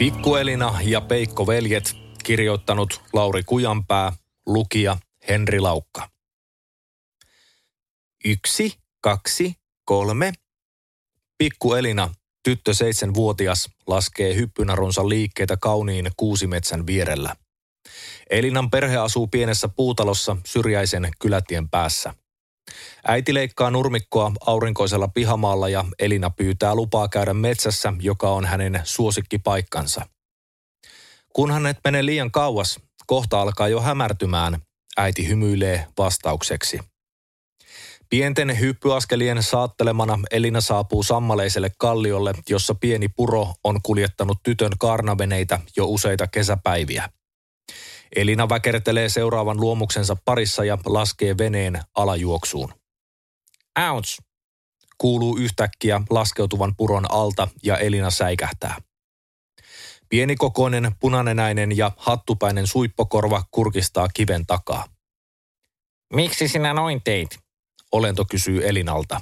Pikkuelina ja Peikko veljet, kirjoittanut Lauri Kujanpää, lukija Henri Laukka. Yksi, kaksi, kolme. Pikkuelina, tyttö seitsemänvuotias, laskee hyppynarunsa liikkeitä kauniin kuusimetsän vierellä. Elinan perhe asuu pienessä puutalossa syrjäisen kylätien päässä. Äiti leikkaa nurmikkoa aurinkoisella pihamaalla ja Elina pyytää lupaa käydä metsässä, joka on hänen suosikkipaikkansa. Kun hänet menee liian kauas, kohta alkaa jo hämärtymään. Äiti hymyilee vastaukseksi. Pienten hyppyaskelien saattelemana Elina saapuu sammaleiselle kalliolle, jossa pieni puro on kuljettanut tytön karnaveneitä jo useita kesäpäiviä. Elina väkertelee seuraavan luomuksensa parissa ja laskee veneen alajuoksuun. Ouch! Kuuluu yhtäkkiä laskeutuvan puron alta ja Elina säikähtää. Pienikokoinen, punanenäinen ja hattupäinen suippokorva kurkistaa kiven takaa. Miksi sinä noin teit? Olento kysyy Elinalta.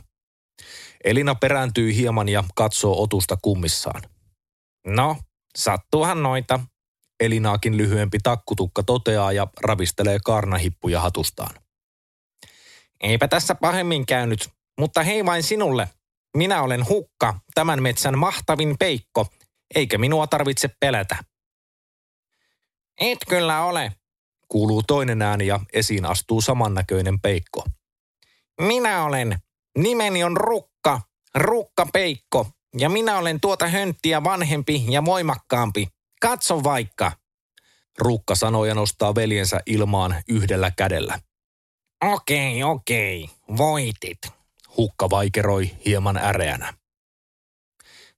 Elina perääntyy hieman ja katsoo otusta kummissaan. No, sattuuhan noita, Elinaakin lyhyempi takkutukka toteaa ja ravistelee karnahippuja hatustaan. Eipä tässä pahemmin käynyt, mutta hei vain sinulle. Minä olen hukka, tämän metsän mahtavin peikko, eikä minua tarvitse pelätä. Et kyllä ole, kuuluu toinen ääni ja esiin astuu samannäköinen peikko. Minä olen. Nimeni on Rukka, Rukka Peikko, ja minä olen tuota hönttiä vanhempi ja voimakkaampi. Katso vaikka. Rukka sanoi ja nostaa veljensä ilmaan yhdellä kädellä. Okei, okei, voitit. Hukka vaikeroi hieman äreänä.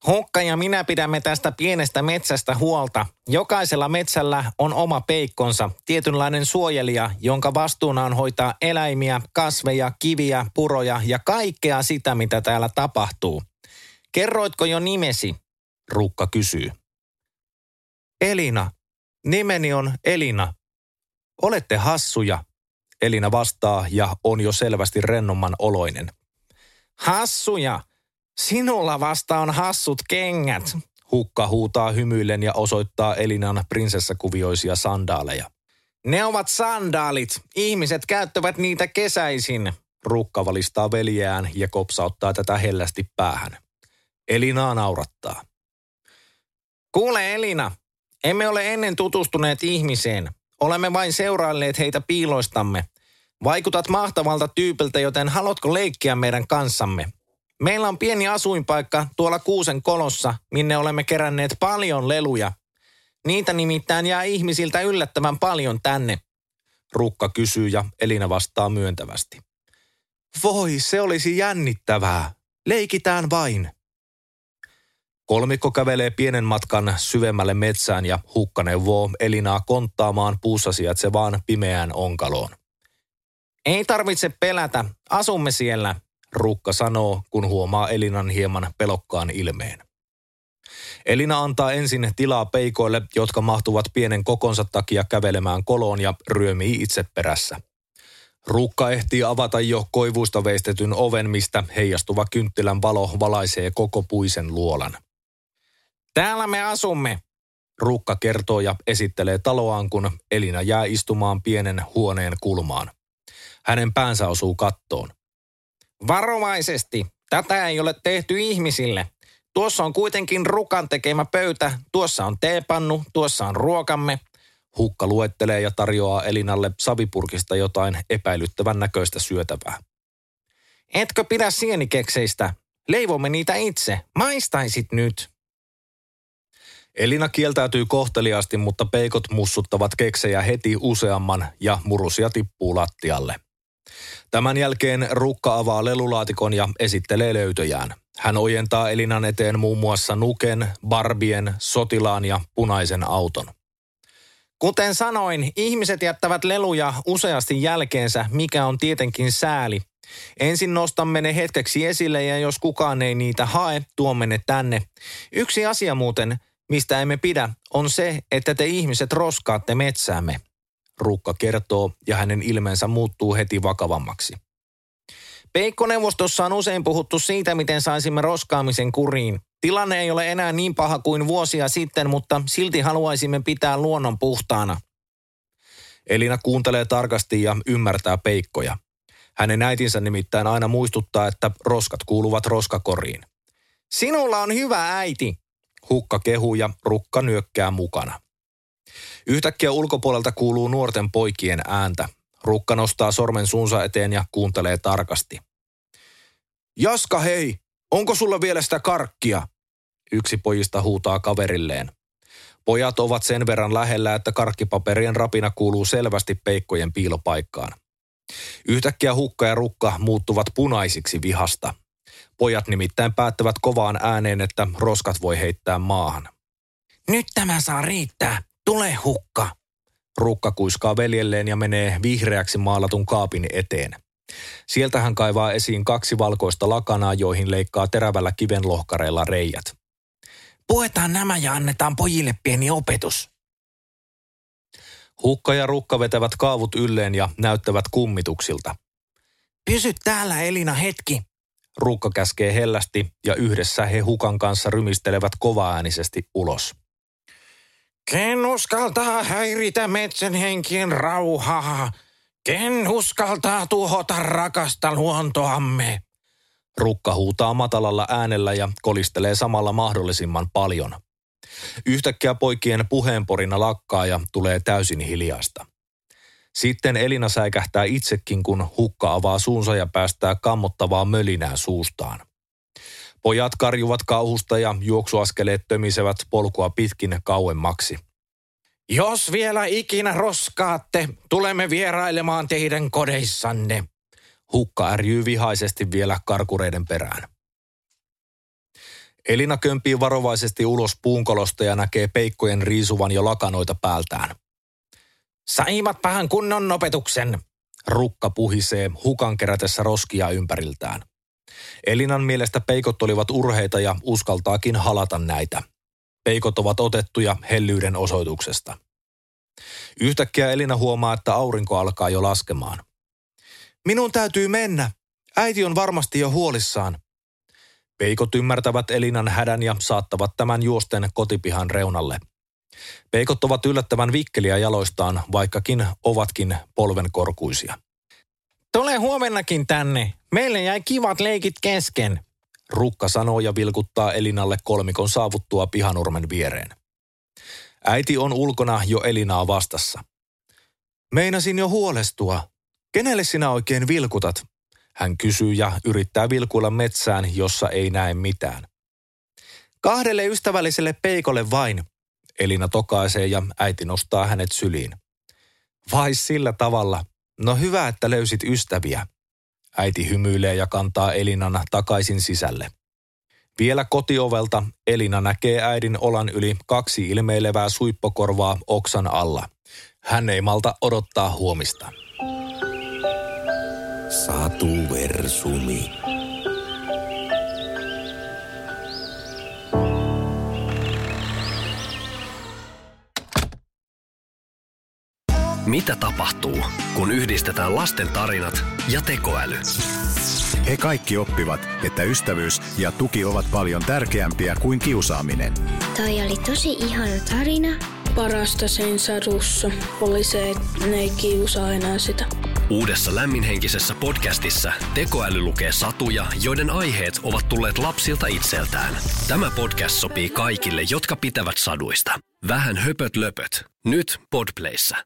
Hukka ja minä pidämme tästä pienestä metsästä huolta. Jokaisella metsällä on oma peikkonsa, tietynlainen suojelija, jonka vastuuna on hoitaa eläimiä, kasveja, kiviä, puroja ja kaikkea sitä, mitä täällä tapahtuu. Kerroitko jo nimesi? Rukka kysyy. Elina. Nimeni on Elina. Olette hassuja. Elina vastaa ja on jo selvästi rennomman oloinen. Hassuja? Sinulla vasta on hassut kengät. Hukka huutaa hymyillen ja osoittaa Elinan prinsessakuvioisia sandaaleja. Ne ovat sandaalit. Ihmiset käyttävät niitä kesäisin. Rukka valistaa veljään ja kopsauttaa tätä hellästi päähän. Elina naurattaa. Kuule Elina, emme ole ennen tutustuneet ihmiseen. Olemme vain seurailleet heitä piiloistamme. Vaikutat mahtavalta tyypiltä, joten haluatko leikkiä meidän kanssamme? Meillä on pieni asuinpaikka tuolla Kuusen kolossa, minne olemme keränneet paljon leluja. Niitä nimittäin jää ihmisiltä yllättävän paljon tänne. Rukka kysyy ja Elina vastaa myöntävästi. Voi, se olisi jännittävää. Leikitään vain. Kolmikko kävelee pienen matkan syvemmälle metsään ja hukka neuvoo Elinaa konttaamaan puussa sijaitsevaan pimeään onkaloon. Ei tarvitse pelätä, asumme siellä, Rukka sanoo, kun huomaa Elinan hieman pelokkaan ilmeen. Elina antaa ensin tilaa peikoille, jotka mahtuvat pienen kokonsa takia kävelemään koloon ja ryömii itse perässä. Rukka ehtii avata jo koivuista veistetyn oven, mistä heijastuva kynttilän valo valaisee koko puisen luolan. Täällä me asumme, Rukka kertoo ja esittelee taloaan, kun Elina jää istumaan pienen huoneen kulmaan. Hänen päänsä osuu kattoon. Varovaisesti. Tätä ei ole tehty ihmisille. Tuossa on kuitenkin rukan tekemä pöytä, tuossa on teepannu, tuossa on ruokamme. Hukka luettelee ja tarjoaa Elinalle savipurkista jotain epäilyttävän näköistä syötävää. Etkö pidä sienikekseistä? Leivomme niitä itse. Maistaisit nyt. Elina kieltäytyy kohteliaasti, mutta peikot mussuttavat keksejä heti useamman ja murusia tippuu lattialle. Tämän jälkeen Rukka avaa lelulaatikon ja esittelee löytöjään. Hän ojentaa Elinan eteen muun muassa nuken, barbien, sotilaan ja punaisen auton. Kuten sanoin, ihmiset jättävät leluja useasti jälkeensä, mikä on tietenkin sääli. Ensin nostamme ne hetkeksi esille ja jos kukaan ei niitä hae, tuomme ne tänne. Yksi asia muuten, mistä emme pidä, on se, että te ihmiset roskaatte metsäämme. Rukka kertoo ja hänen ilmeensä muuttuu heti vakavammaksi. Peikkoneuvostossa on usein puhuttu siitä, miten saisimme roskaamisen kuriin. Tilanne ei ole enää niin paha kuin vuosia sitten, mutta silti haluaisimme pitää luonnon puhtaana. Elina kuuntelee tarkasti ja ymmärtää peikkoja. Hänen äitinsä nimittäin aina muistuttaa, että roskat kuuluvat roskakoriin. Sinulla on hyvä äiti, hukka kehuu ja rukka nyökkää mukana. Yhtäkkiä ulkopuolelta kuuluu nuorten poikien ääntä. Rukka nostaa sormen suunsa eteen ja kuuntelee tarkasti. Jaska hei, onko sulla vielä sitä karkkia? Yksi pojista huutaa kaverilleen. Pojat ovat sen verran lähellä, että karkkipaperien rapina kuuluu selvästi peikkojen piilopaikkaan. Yhtäkkiä hukka ja rukka muuttuvat punaisiksi vihasta. Pojat nimittäin päättävät kovaan ääneen, että roskat voi heittää maahan. Nyt tämä saa riittää. Tule hukka. Rukka kuiskaa veljelleen ja menee vihreäksi maalatun kaapin eteen. Sieltä hän kaivaa esiin kaksi valkoista lakanaa, joihin leikkaa terävällä kivenlohkareilla reijät. Puetaan nämä ja annetaan pojille pieni opetus. Hukka ja Rukka vetävät kaavut ylleen ja näyttävät kummituksilta. Pysy täällä Elina hetki. Rukka käskee hellästi ja yhdessä he Hukan kanssa rymistelevät kovaäänisesti ulos. Ken uskaltaa häiritä metsän henkien rauhaa? Ken uskaltaa tuhota rakasta luontoamme? Rukka huutaa matalalla äänellä ja kolistelee samalla mahdollisimman paljon. Yhtäkkiä poikien puheenporina lakkaa ja tulee täysin hiljasta. Sitten Elina säikähtää itsekin, kun hukka avaa suunsa ja päästää kammottavaa mölinää suustaan. Pojat karjuvat kauhusta ja juoksuaskeleet tömisevät polkua pitkin kauemmaksi. Jos vielä ikinä roskaatte, tulemme vierailemaan teidän kodeissanne. Hukka ärjyy vihaisesti vielä karkureiden perään. Elina kömpii varovaisesti ulos puunkolosta ja näkee peikkojen riisuvan jo lakanoita päältään. Saivat pahan kunnon opetuksen, Rukka puhisee hukan kerätessä roskia ympäriltään. Elinan mielestä peikot olivat urheita ja uskaltaakin halata näitä. Peikot ovat otettuja hellyyden osoituksesta. Yhtäkkiä Elina huomaa, että aurinko alkaa jo laskemaan. Minun täytyy mennä. Äiti on varmasti jo huolissaan. Peikot ymmärtävät Elinan hädän ja saattavat tämän juosten kotipihan reunalle. Peikot ovat yllättävän vikkeliä jaloistaan, vaikkakin ovatkin polvenkorkuisia. Tule huomennakin tänne. Meille jäi kivat leikit kesken. Rukka sanoo ja vilkuttaa Elinalle kolmikon saavuttua pihanurmen viereen. Äiti on ulkona jo Elinaa vastassa. Meinasin jo huolestua. Kenelle sinä oikein vilkutat? Hän kysyy ja yrittää vilkuilla metsään, jossa ei näe mitään. Kahdelle ystävälliselle peikolle vain, Elina tokaisee ja äiti nostaa hänet syliin. Vai sillä tavalla? No hyvä, että löysit ystäviä. Äiti hymyilee ja kantaa Elinan takaisin sisälle. Vielä kotiovelta Elina näkee äidin olan yli kaksi ilmeilevää suippokorvaa oksan alla. Hän ei malta odottaa huomista. Satu Versumi. Mitä tapahtuu, kun yhdistetään lasten tarinat ja tekoäly? He kaikki oppivat, että ystävyys ja tuki ovat paljon tärkeämpiä kuin kiusaaminen. Toi oli tosi ihana tarina. Parasta sen sadussa oli se, että ne ei kiusaa enää sitä. Uudessa lämminhenkisessä podcastissa tekoäly lukee satuja, joiden aiheet ovat tulleet lapsilta itseltään. Tämä podcast sopii kaikille, jotka pitävät saduista. Vähän höpöt löpöt. Nyt Podplayssä.